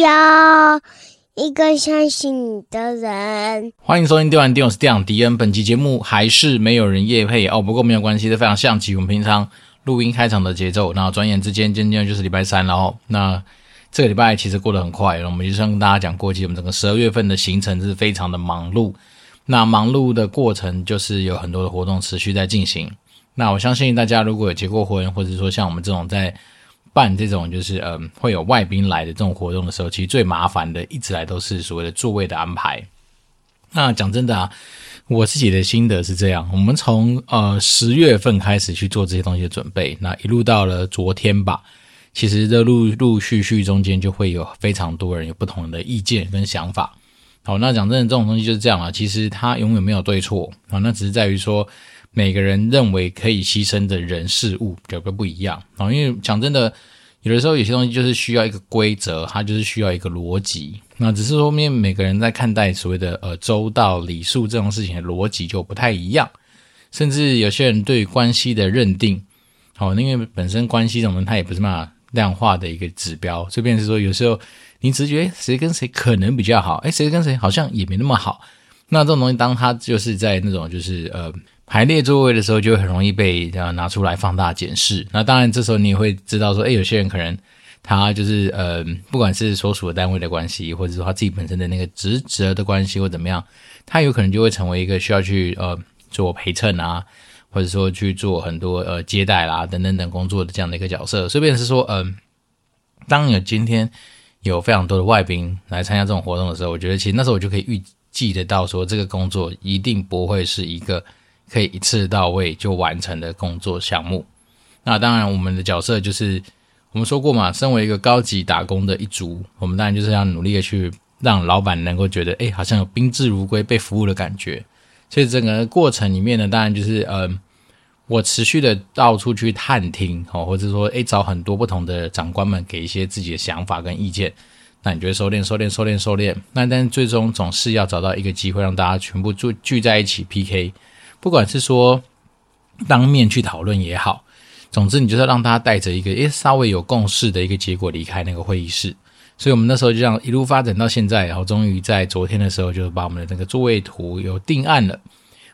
要一个相信你的人。欢迎收听电玩店，我是店长迪恩。本期节目还是没有人夜配哦，不过没有关系，这非常像极我们平常录音开场的节奏。那转眼之间，今天就是礼拜三了哦。那这个礼拜其实过得很快，我们就像跟大家讲过，其实我们整个十二月份的行程是非常的忙碌。那忙碌的过程就是有很多的活动持续在进行。那我相信大家如果有结过婚，或者说像我们这种在办这种就是嗯、会有外宾来的这种活动的时候，其实最麻烦的一直来都是所谓的座位的安排。那讲真的啊，我自己的心得是这样：我们从呃十月份开始去做这些东西的准备，那一路到了昨天吧，其实这陆陆续续中间就会有非常多人有不同的意见跟想法。好，那讲真的，这种东西就是这样啊。其实它永远没有对错啊，那只是在于说每个人认为可以牺牲的人事物有个不一样啊。因为讲真的，有的时候有些东西就是需要一个规则，它就是需要一个逻辑。那只是说，面每个人在看待所谓的呃周到礼数这种事情的逻辑就不太一样，甚至有些人对关系的认定，好，因为本身关系这种它也不是嘛量化的一个指标，这边是说有时候。你直觉谁跟谁可能比较好？哎，谁跟谁好像也没那么好。那这种东西，当它就是在那种就是呃排列座位的时候，就很容易被呃拿出来放大检视。那当然，这时候你也会知道说，诶，有些人可能他就是呃，不管是所属的单位的关系，或者说他自己本身的那个职责的关系，或怎么样，他有可能就会成为一个需要去呃做陪衬啊，或者说去做很多呃接待啦等等等工作的这样的一个角色。所以，便是说，嗯、当有今天。有非常多的外宾来参加这种活动的时候，我觉得其实那时候我就可以预计得到，说这个工作一定不会是一个可以一次到位就完成的工作项目。那当然，我们的角色就是我们说过嘛，身为一个高级打工的一族，我们当然就是要努力的去让老板能够觉得，哎，好像有宾至如归、被服务的感觉。所以整个过程里面呢，当然就是嗯。我持续的到处去探听，哦，或者说，诶，找很多不同的长官们给一些自己的想法跟意见。那你觉得收敛、收敛、收敛、收敛？那但最终总是要找到一个机会，让大家全部聚聚在一起 PK。不管是说当面去讨论也好，总之你就是让大家带着一个诶稍微有共识的一个结果离开那个会议室。所以我们那时候就这样一路发展到现在，然后终于在昨天的时候就把我们的那个座位图有定案了。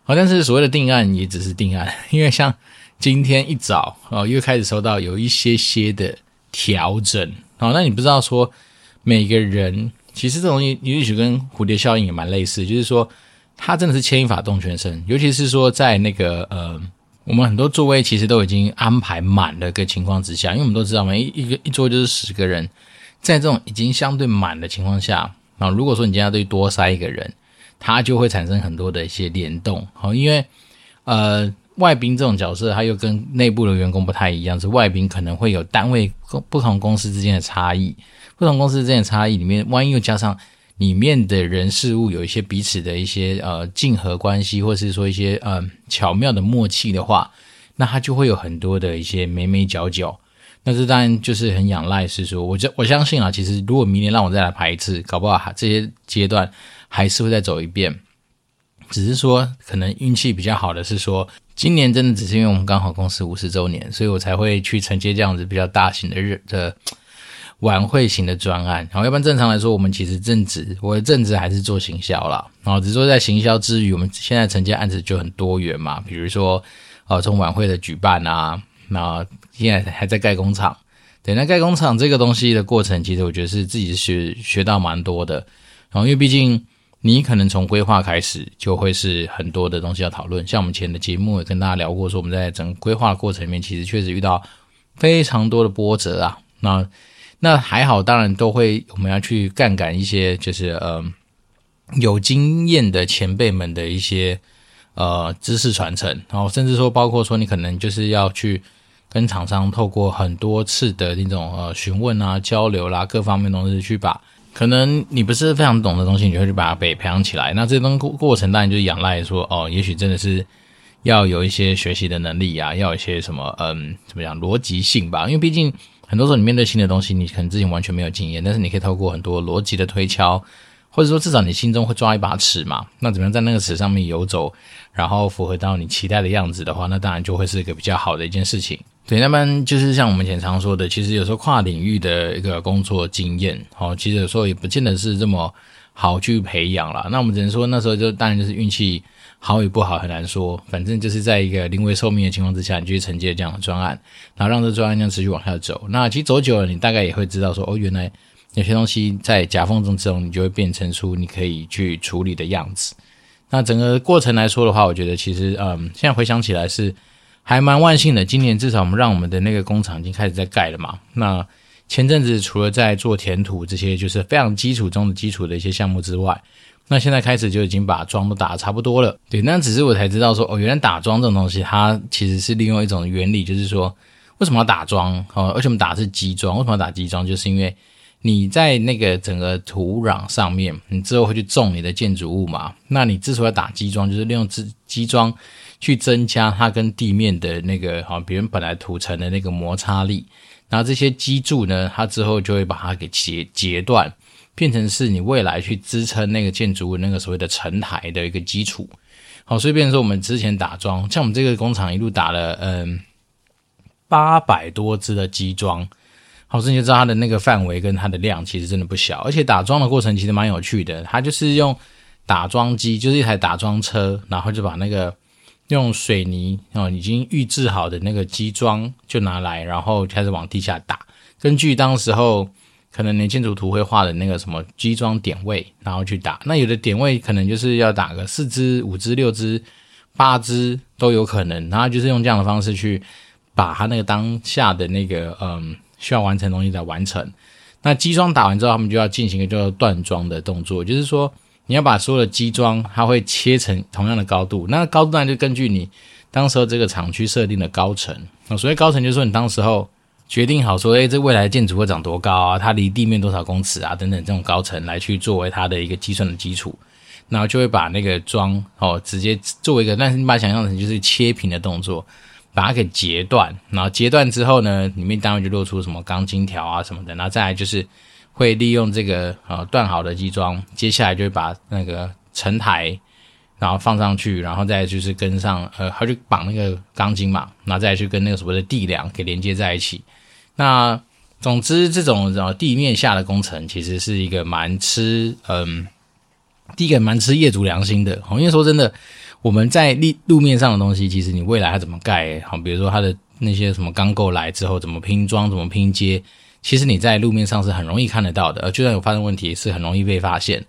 好，但是所谓的定案也只是定案，因为像今天一早哦，又开始收到有一些些的调整。好，那你不知道说每个人其实这种东西也许跟蝴蝶效应也蛮类似，就是说它真的是牵一发动全身。尤其是说在那个呃，我们很多座位其实都已经安排满了个情况之下，因为我们都知道嘛，一一个一桌就是十个人，在这种已经相对满的情况下啊，如果说你今天要对多塞一个人。它就会产生很多的一些联动，好，因为呃，外宾这种角色，他又跟内部的员工不太一样，是外宾可能会有单位不同公司之间的差异，不同公司之间的差异里面，万一又加上里面的人事物有一些彼此的一些呃竞合关系，或是说一些呃巧妙的默契的话，那它就会有很多的一些眉眉角角。那这当然就是很仰赖是说，我我相信啊，其实如果明年让我再来排一次，搞不好这些阶段。还是会再走一遍，只是说可能运气比较好的是说，今年真的只是因为我们刚好公司五十周年，所以我才会去承接这样子比较大型的日的晚会型的专案。然后，要不然正常来说，我们其实正职我的正职还是做行销啦。然后只是说在行销之余，我们现在承接案子就很多元嘛，比如说呃，从晚会的举办啊，那现在还在盖工厂。对，那盖工厂这个东西的过程，其实我觉得是自己学学到蛮多的。然后，因为毕竟。你可能从规划开始就会是很多的东西要讨论，像我们前的节目也跟大家聊过，说我们在整个规划的过程里面，其实确实遇到非常多的波折啊。那那还好，当然都会我们要去杠杆一些，就是呃有经验的前辈们的一些呃知识传承，然后甚至说包括说你可能就是要去跟厂商透过很多次的那种呃询问啊、交流啦，各方面东西去把。可能你不是非常懂的东西，你就会去把它被培养起来。那这东过过程当然就是仰赖说，哦，也许真的是要有一些学习的能力啊，要有一些什么，嗯，怎么讲，逻辑性吧。因为毕竟很多时候你面对新的东西，你可能之前完全没有经验，但是你可以透过很多逻辑的推敲，或者说至少你心中会抓一把尺嘛。那怎么样在那个尺上面游走，然后符合到你期待的样子的话，那当然就会是一个比较好的一件事情。对，那么就是像我们以前常说的，其实有时候跨领域的一个工作经验，哦，其实有时候也不见得是这么好去培养啦。那我们只能说那时候就当然就是运气好与不好很难说，反正就是在一个临危受命的情况之下，你去承接这样的专案，然后让这专案这样持续往下走。那其实走久了，你大概也会知道说，哦，原来有些东西在夹缝中之中，你就会变成出你可以去处理的样子。那整个过程来说的话，我觉得其实嗯，现在回想起来是。还蛮万幸的，今年至少我们让我们的那个工厂已经开始在盖了嘛。那前阵子除了在做填土这些就是非常基础中的基础的一些项目之外，那现在开始就已经把桩都打得差不多了。对，那只是我才知道说，哦，原来打桩这种东西，它其实是利用一种原理，就是说为什么要打桩？哦，为什么打的是基桩？为什么要打基桩？就是因为你在那个整个土壤上面，你之后会去种你的建筑物嘛。那你之所以打基桩，就是利用基基桩。去增加它跟地面的那个哈，别人本来土层的那个摩擦力，然后这些基柱呢，它之后就会把它给截截断，变成是你未来去支撑那个建筑物那个所谓的承台的一个基础。好，所以变成说我们之前打桩，像我们这个工厂一路打了嗯八百多支的基桩，好，所以你就知道它的那个范围跟它的量其实真的不小，而且打桩的过程其实蛮有趣的，它就是用打桩机，就是一台打桩车，然后就把那个。用水泥哦，已经预制好的那个基桩就拿来，然后开始往地下打。根据当时候可能你建筑图会画的那个什么基桩点位，然后去打。那有的点位可能就是要打个四支、五支、六支、八支都有可能。然后就是用这样的方式去把它那个当下的那个嗯需要完成的东西来完成。那基桩打完之后，他们就要进行一个叫做断桩的动作，就是说。你要把所有的基桩，它会切成同样的高度，那高度当然就根据你当时候这个厂区设定的高层啊。所谓高层，就是说你当时候决定好说，诶，这未来的建筑会长多高啊，它离地面多少公尺啊，等等这种高层来去作为它的一个计算的基础，然后就会把那个桩哦直接作为一个，但是你把它想象成就是切平的动作，把它给截断，然后截断之后呢，里面当然就露出什么钢筋条啊什么的，然后再来就是。会利用这个呃断好的基桩，接下来就会把那个承台，然后放上去，然后再就是跟上呃，他就绑那个钢筋嘛，然后再去跟那个所谓的地梁给连接在一起。那总之，这种呃地面下的工程其实是一个蛮吃嗯，第一个蛮吃业主良心的。因为说真的，我们在立路面上的东西，其实你未来它怎么盖，好，比如说它的那些什么钢构来之后怎么拼装，怎么拼接。其实你在路面上是很容易看得到的，而就算有发生问题，是很容易被发现。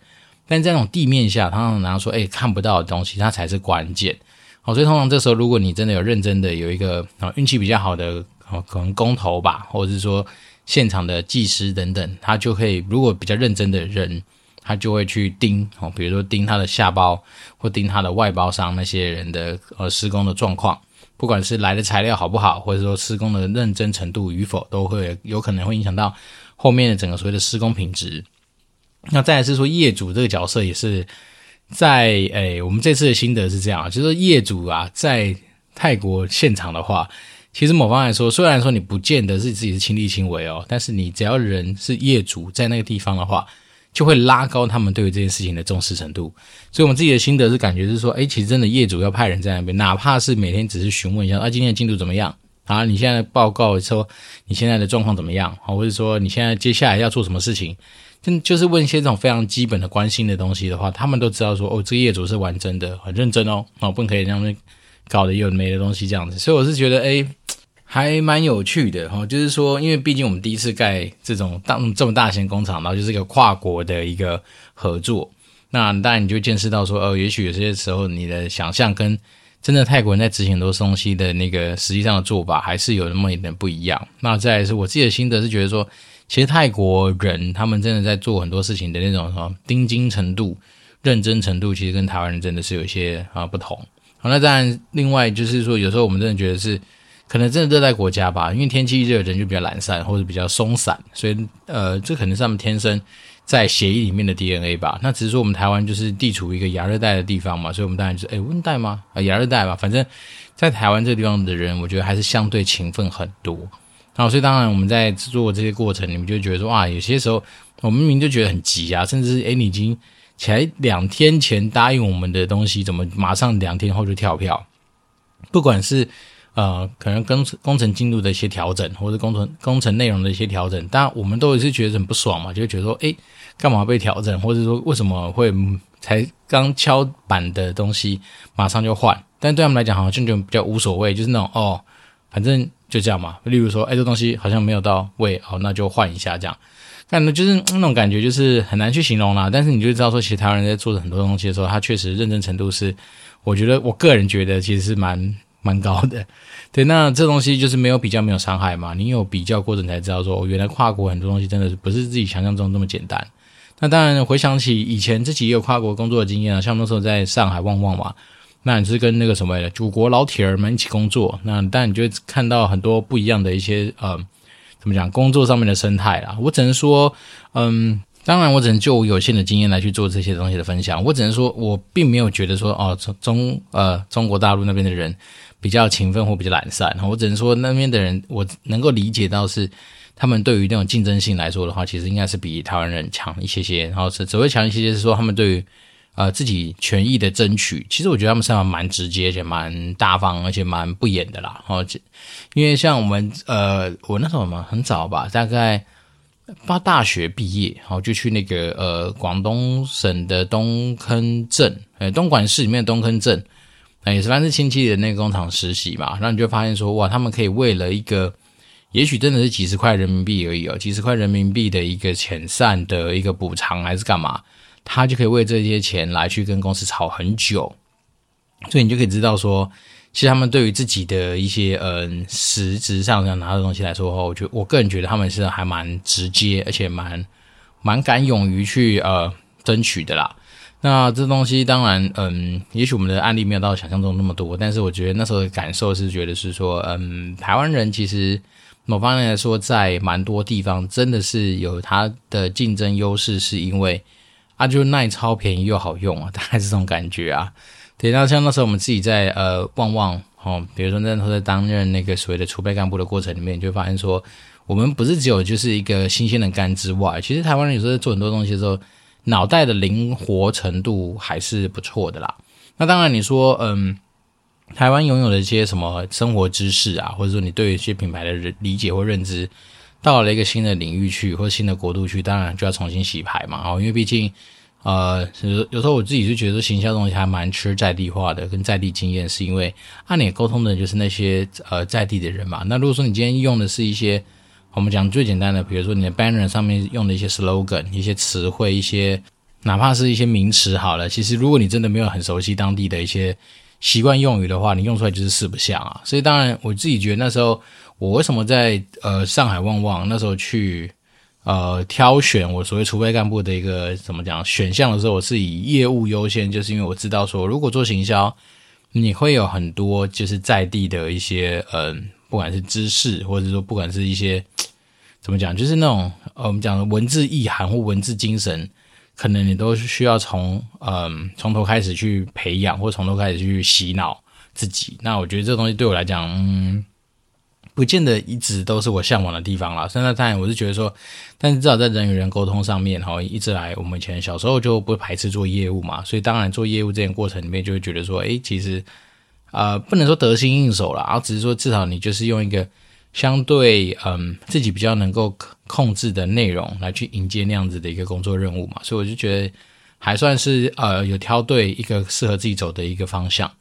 但在那种地面下，常常说，哎，看不到的东西，它才是关键。好，所以通常这时候，如果你真的有认真的有一个啊运气比较好的，哦可能工头吧，或者是说现场的技师等等，他就可以，如果比较认真的人，他就会去盯，哦，比如说盯他的下包或盯他的外包商那些人的呃施工的状况。不管是来的材料好不好，或者说施工的认真程度与否，都会有可能会影响到后面的整个所谓的施工品质。那再来是说业主这个角色也是在诶，我们这次的心得是这样，就是业主啊，在泰国现场的话，其实某方来说，虽然说你不见得是自己是亲力亲为哦，但是你只要人是业主在那个地方的话。就会拉高他们对于这件事情的重视程度，所以我们自己的心得是感觉是说，诶，其实真的业主要派人在那边，哪怕是每天只是询问一下，啊，今天的进度怎么样？啊，你现在报告说你现在的状况怎么样？啊，或者说你现在接下来要做什么事情？就就是问一些这种非常基本的关心的东西的话，他们都知道说，哦，这个业主是玩真的，很认真哦，哦，不可以让他们搞得有没的东西这样子，所以我是觉得，诶。还蛮有趣的哈，就是说，因为毕竟我们第一次盖这种大这么大型工厂，然后就是一个跨国的一个合作，那当然你就见识到说，哦，也许有些时候你的想象跟真的泰国人在执行很多东西的那个实际上的做法，还是有那么一点不一样。那再来是我自己的心得是觉得说，其实泰国人他们真的在做很多事情的那种什么盯精程度、认真程度，其实跟台湾人真的是有些啊不同。那当然另外就是说，有时候我们真的觉得是。可能真的热带国家吧，因为天气热，人就比较懒散或者比较松散，所以呃，这可能是他们天生在血液里面的 DNA 吧。那只是说我们台湾就是地处一个亚热带的地方嘛，所以我们当然就是诶温带吗？啊亚热带吧，反正在台湾这个地方的人，我觉得还是相对勤奋很多。然后所以当然我们在做这些过程，你们就觉得说哇，有些时候我们明明就觉得很急啊，甚至是诶你已经才两天前答应我们的东西，怎么马上两天后就跳票？不管是呃，可能工工程进度的一些调整，或者工程工程内容的一些调整，当然我们都是觉得很不爽嘛，就觉得说，诶，干嘛被调整，或者说为什么会才刚敲板的东西马上就换？但对他们来讲，好像就比较无所谓，就是那种哦，反正就这样嘛。例如说，哎，这东西好像没有到位，哦，那就换一下这样。但呢，就是那种感觉，就是很难去形容啦。但是你就知道说，其实台湾人在做的很多东西的时候，他确实认真程度是，我觉得我个人觉得其实是蛮。蛮高的，对，那这东西就是没有比较没有伤害嘛。你有比较过，程才知道说，我原来跨国很多东西真的是不是自己想象中那么简单。那当然，回想起以前自己也有跨国工作的经验啊，像那时候在上海旺旺嘛，那你是跟那个什么的祖国老铁儿们一起工作，那当然你就看到很多不一样的一些呃，怎么讲，工作上面的生态啦。我只能说，嗯。当然，我只能就我有限的经验来去做这些东西的分享。我只能说，我并没有觉得说，哦，中中呃中国大陆那边的人比较勤奋或比较懒散。我只能说，那边的人我能够理解到是他们对于那种竞争性来说的话，其实应该是比台湾人强一些些。然后是只会强一些些，是说他们对于呃自己权益的争取，其实我觉得他们身上蛮直接，而且蛮大方，而且蛮不演的啦。哦，因为像我们呃，我那时候嘛很早吧，大概。八大学毕业，然后就去那个呃广东省的东坑镇，呃东莞市里面的东坑镇，也是反正亲戚的那个工厂实习嘛，然后你就发现说，哇，他们可以为了一个，也许真的是几十块人民币而已哦，几十块人民币的一个遣散的一个补偿还是干嘛，他就可以为这些钱来去跟公司吵很久，所以你就可以知道说。其实他们对于自己的一些嗯实质上要拿的东西来说的话，我觉得我个人觉得他们是还蛮直接，而且蛮蛮敢勇于去呃争取的啦。那这东西当然嗯，也许我们的案例没有到想象中那么多，但是我觉得那时候的感受是觉得是说嗯，台湾人其实某方面来说，在蛮多地方真的是有他的竞争优势，是因为啊，就耐超、便宜又好用啊，大概是这种感觉啊。对，那像那时候我们自己在呃旺旺哦，比如说那时候在担任那个所谓的储备干部的过程里面，你就发现说，我们不是只有就是一个新鲜的肝之外，其实台湾人有时候在做很多东西的时候，脑袋的灵活程度还是不错的啦。那当然你说，嗯，台湾拥有的一些什么生活知识啊，或者说你对一些品牌的理解或认知，到了一个新的领域去或新的国度去，当然就要重新洗牌嘛。哦，因为毕竟。呃，有有时候我自己就觉得说，行销东西还蛮吃在地化的，跟在地经验，是因为按你沟通的就是那些呃在地的人嘛。那如果说你今天用的是一些我们讲最简单的，比如说你的 banner 上面用的一些 slogan、一些词汇、一些哪怕是一些名词好了，其实如果你真的没有很熟悉当地的一些习惯用语的话，你用出来就是四不像啊。所以当然我自己觉得那时候我为什么在呃上海旺旺那时候去。呃，挑选我所谓储备干部的一个怎么讲选项的时候，我是以业务优先，就是因为我知道说，如果做行销，你会有很多就是在地的一些嗯、呃，不管是知识，或者说不管是一些怎么讲，就是那种呃，我们讲的文字意涵或文字精神，可能你都需要从嗯从头开始去培养，或从头开始去洗脑自己。那我觉得这东西对我来讲，嗯。不见得一直都是我向往的地方啦。现在当然我是觉得说，但是至少在人与人沟通上面，哈，一直来我们以前小时候就不排斥做业务嘛，所以当然做业务这件过程里面就会觉得说，诶，其实，呃，不能说得心应手啦，而只是说至少你就是用一个相对嗯自己比较能够控制的内容来去迎接那样子的一个工作任务嘛，所以我就觉得还算是呃有挑对一个适合自己走的一个方向。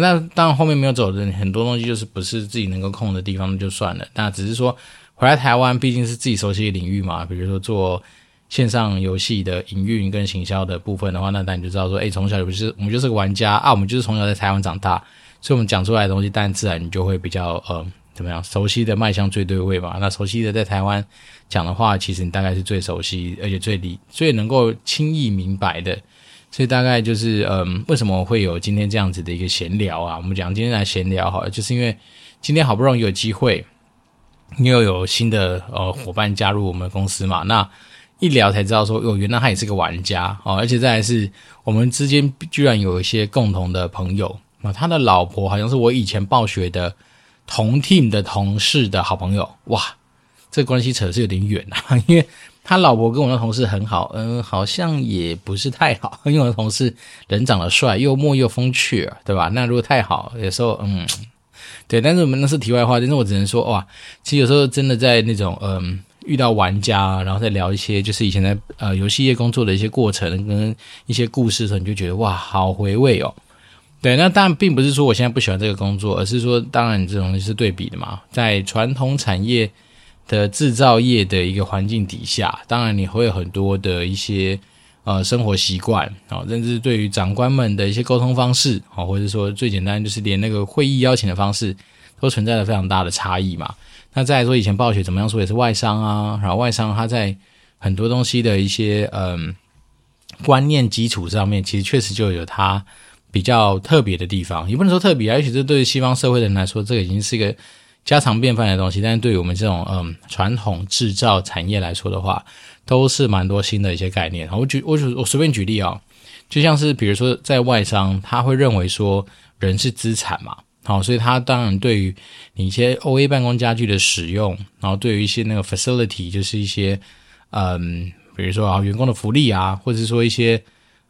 那当然后面没有走的很多东西，就是不是自己能够控的地方，就算了。那只是说回来台湾，毕竟是自己熟悉的领域嘛。比如说做线上游戏的营运跟行销的部分的话，那当然就知道说，哎，从小就不是我们就是个玩家啊，我们就是从小在台湾长大，所以我们讲出来的东西，当然自然你就会比较呃怎么样，熟悉的迈向最对位嘛。那熟悉的在台湾讲的话，其实你大概是最熟悉，而且最理最能够轻易明白的。所以大概就是，嗯，为什么会有今天这样子的一个闲聊啊？我们讲今天来闲聊好了，就是因为今天好不容易有机会，又有新的呃伙伴加入我们公司嘛。那一聊才知道说，哟，原来他也是个玩家哦，而且再来是我们之间居然有一些共同的朋友啊，他的老婆好像是我以前暴雪的同 team 的同事的好朋友，哇，这关系扯是有点远啊，因为。他老婆跟我的同事很好，嗯，好像也不是太好，因为我的同事人长得帅，又默又风趣，对吧？那如果太好，有时候，嗯，对，但是我们那是题外话，但是我只能说哇，其实有时候真的在那种嗯。遇到玩家，然后再聊一些就是以前在呃游戏业工作的一些过程跟一些故事的时候，你就觉得哇，好回味哦。对，那当然并不是说我现在不喜欢这个工作，而是说当然这种东西是对比的嘛。在传统产业的制造业的一个环境底下，当然你会有很多的一些呃生活习惯啊，甚至对于长官们的一些沟通方式啊，或者说最简单就是连那个会议邀请的方式都存在着非常大的差异嘛。那再来说，以前暴雪怎么样说也是外商啊，然后外商它在很多东西的一些嗯观念基础上面，其实确实就有它比较特别的地方，也不能说特别啊，也许这对于西方社会的人来说，这个已经是一个家常便饭的东西，但是对于我们这种嗯传统制造产业来说的话，都是蛮多新的一些概念。我举我我随便举例啊、就像是比如说在外商，他会认为说人是资产嘛。好，所以他当然对于你一些 OA 办公家具的使用，然后对于一些那个 facility，就是一些嗯，比如说啊员工的福利啊，或者是说一些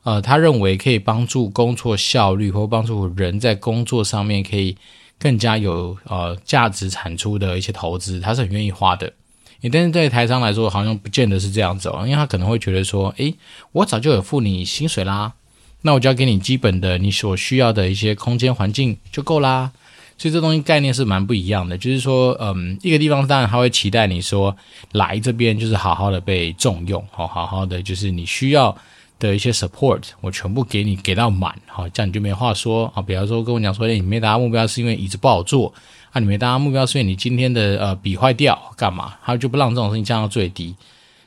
呃，他认为可以帮助工作效率或帮助人在工作上面可以更加有呃价值产出的一些投资，他是很愿意花的。但是对台商来说，好像不见得是这样子哦，因为他可能会觉得说，诶，我早就有付你薪水啦。那我就要给你基本的你所需要的一些空间环境就够啦，所以这东西概念是蛮不一样的。就是说，嗯，一个地方当然他会期待你说来这边就是好好的被重用，好好好的就是你需要的一些 support，我全部给你给到满，好，这样你就没话说啊。比方说跟我讲说，诶，你没达到目标是因为椅子不好坐啊，你没达到目标是因为你今天的呃笔坏掉干嘛，他就不让这种事情降到最低。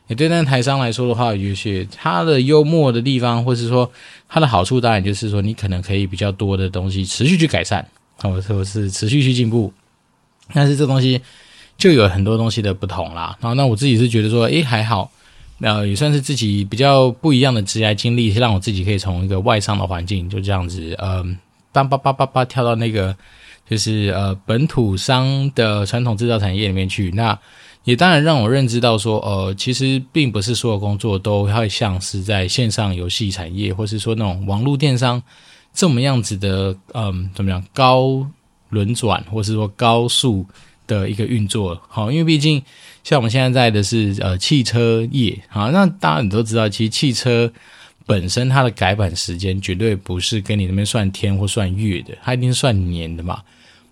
也对，那台商来说的话，有些他的幽默的地方，或是说他的好处，当然就是说你可能可以比较多的东西持续去改善，或者说是持续去进步。但是这东西就有很多东西的不同啦。然后那我自己是觉得说，诶，还好，那，也算是自己比较不一样的职业经历，让我自己可以从一个外商的环境就这样子，嗯，叭叭叭叭叭跳到那个就是呃本土商的传统制造产业里面去。那也当然让我认知到说，呃，其实并不是所有工作都会像是在线上游戏产业，或是说那种网络电商这么样子的，嗯，怎么样高轮转，或是说高速的一个运作。好，因为毕竟像我们现在在的是呃汽车业，啊，那大家你都知道，其实汽车本身它的改版时间绝对不是跟你那边算天或算月的，它一定算年的嘛。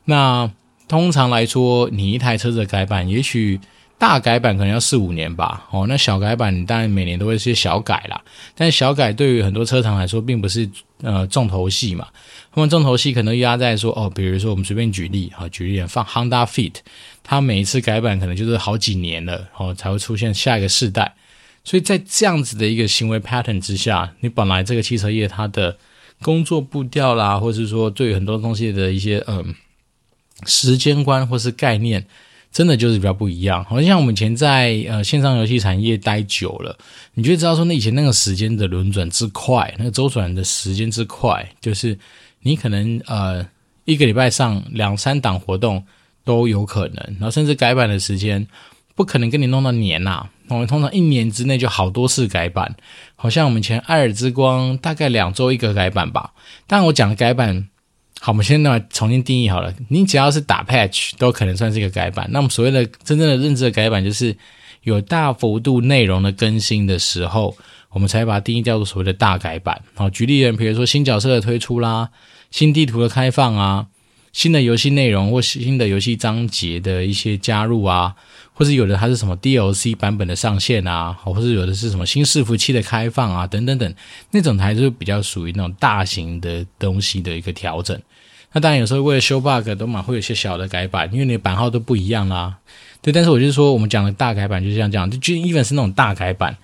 那通常来说，你一台车子的改版，也许大改版可能要四五年吧，哦，那小改版你当然每年都会是些小改啦，但小改对于很多车厂来说，并不是呃重头戏嘛。他们重头戏可能压在说，哦，比如说我们随便举例啊，举例点放 Honda Fit，它每一次改版可能就是好几年了，哦，才会出现下一个世代。所以在这样子的一个行为 pattern 之下，你本来这个汽车业它的工作步调啦，或是说对于很多东西的一些嗯、时间观或是概念。真的就是比较不一样，好像我们以前在呃线上游戏产业待久了，你就知道说，那以前那个时间的轮转之快，那个周转的时间之快，就是你可能呃一个礼拜上两三档活动都有可能，然后甚至改版的时间不可能跟你弄到年呐、啊，我们通常一年之内就好多次改版，好像我们前《艾尔之光》大概两周一个改版吧，当然我讲的改版。好，我们现在重新定义好了。你只要是打 patch，都可能算是一个改版。那么所谓的真正的认知的改版，就是有大幅度内容的更新的时候，我们才把它定义叫做所谓的大改版。好，举例人，比如说新角色的推出啦，新地图的开放啊，新的游戏内容或新的游戏章节的一些加入啊，或者有的它是什么 DLC 版本的上线啊，或者有的是什么新伺服器的开放啊，等等等，那种才是比较属于那种大型的东西的一个调整。那当然，有时候为了修 bug，都嘛会有些小的改版，因为你的版号都不一样啦。对，但是我就是说，我们讲的大改版就是像这样，就 even 是那种大改版，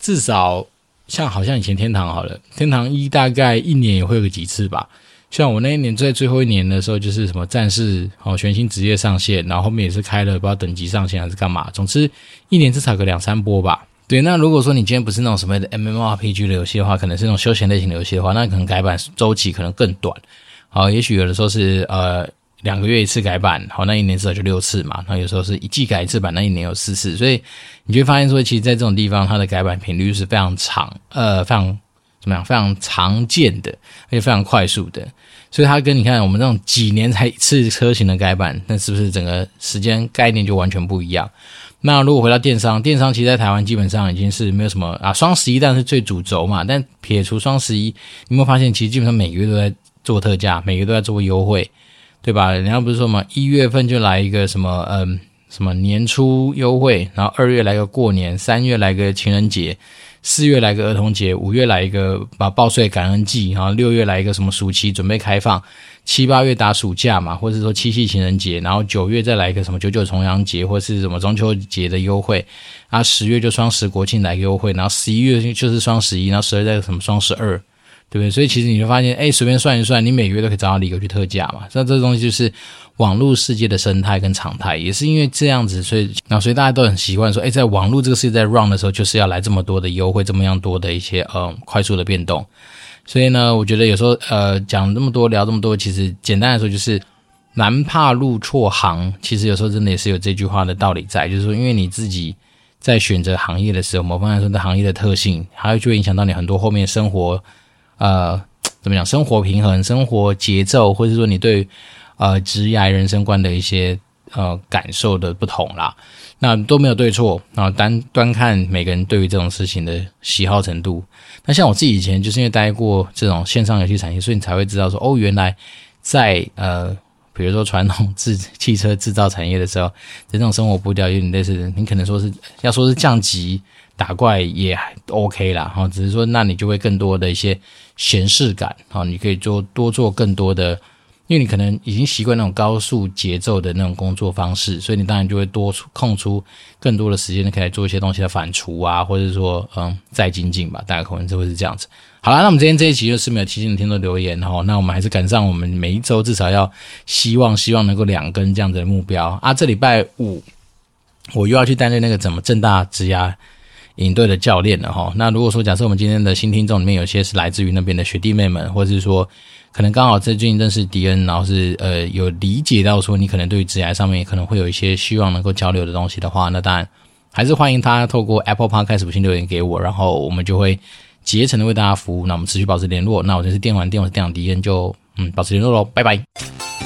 至少像好像以前天堂好了，天堂一大概一年也会有个几次吧。像我那一年在最后一年的时候，就是什么战士哦全新职业上线，然后后面也是开了不知道等级上线还是干嘛，总之一年至少个两三波吧。对，那如果说你今天不是那种什么的 MMORPG 的游戏的话，可能是那种休闲类型的游戏的话，那可能改版周期可能更短。好，也许有的时候是呃两个月一次改版，好，那一年至少就六次嘛。那有时候是一季改一次版，那一年有四次，所以你就会发现说，其实，在这种地方，它的改版频率是非常长，呃，非常怎么样？非常常见的，而且非常快速的。所以它跟你看我们这种几年才一次车型的改版，那是不是整个时间概念就完全不一样？那如果回到电商，电商其实在台湾基本上已经是没有什么啊，双十一当然是最主轴嘛。但撇除双十一，你有没有发现其实基本上每个月都在做特价，每个都在做优惠，对吧？人家不是说嘛，一月份就来一个什么嗯什么年初优惠，然后二月来个过年，三月来个情人节。四月来个儿童节，五月来一个把报税感恩季，然后六月来一个什么暑期准备开放，七八月打暑假嘛，或者说七夕情人节，然后九月再来一个什么九九重阳节或是什么中秋节的优惠，啊十月就双十国庆来个优惠，然后十一月就是双十一，然后十二再什么双十二。对不对？所以其实你就发现，哎，随便算一算，你每个月都可以找到理由去特价嘛。那这东西就是网络世界的生态跟常态，也是因为这样子，所以那所以大家都很习惯说，哎，在网络这个世界在 run 的时候，就是要来这么多的优惠，这么样多的一些呃快速的变动。所以呢，我觉得有时候呃讲这么多，聊这么多，其实简单来说就是男怕入错行。其实有时候真的也是有这句话的道理在，就是说，因为你自己在选择行业的时候，某方面来说的行业的特性，还有就会影响到你很多后面生活。呃，怎么讲？生活平衡、生活节奏，或者说你对呃职业人生观的一些呃感受的不同啦，那都没有对错，然后单端看每个人对于这种事情的喜好程度。那像我自己以前就是因为待过这种线上游戏产业，所以你才会知道说，哦，原来在呃，比如说传统制汽车制造产业的时候，这种生活步调有点类似，你可能说是要说是降级。打怪也还 OK 啦，哈，只是说那你就会更多的一些闲适感，啊，你可以做多做更多的，因为你可能已经习惯那种高速节奏的那种工作方式，所以你当然就会多出空出更多的时间，可以做一些东西的反刍啊，或者说嗯再精进吧，大概可能就会是这样子。好啦，那我们今天这一集就是没有提醒的听众留言哈，那我们还是赶上我们每一周至少要希望希望能够两根这样子的目标啊。这礼拜五我又要去担任那个怎么正大职涯领队的教练了哈，那如果说假设我们今天的新听众里面有些是来自于那边的学弟妹们，或者是说可能刚好最近认识迪恩，然后是呃有理解到说你可能对于职涯上面可能会有一些希望能够交流的东西的话，那当然还是欢迎他透过 Apple Podcast 五星留言给我，然后我们就会竭诚的为大家服务。那我们持续保持联络。那我就是电玩店，我是店长迪恩，就嗯保持联络喽，拜拜。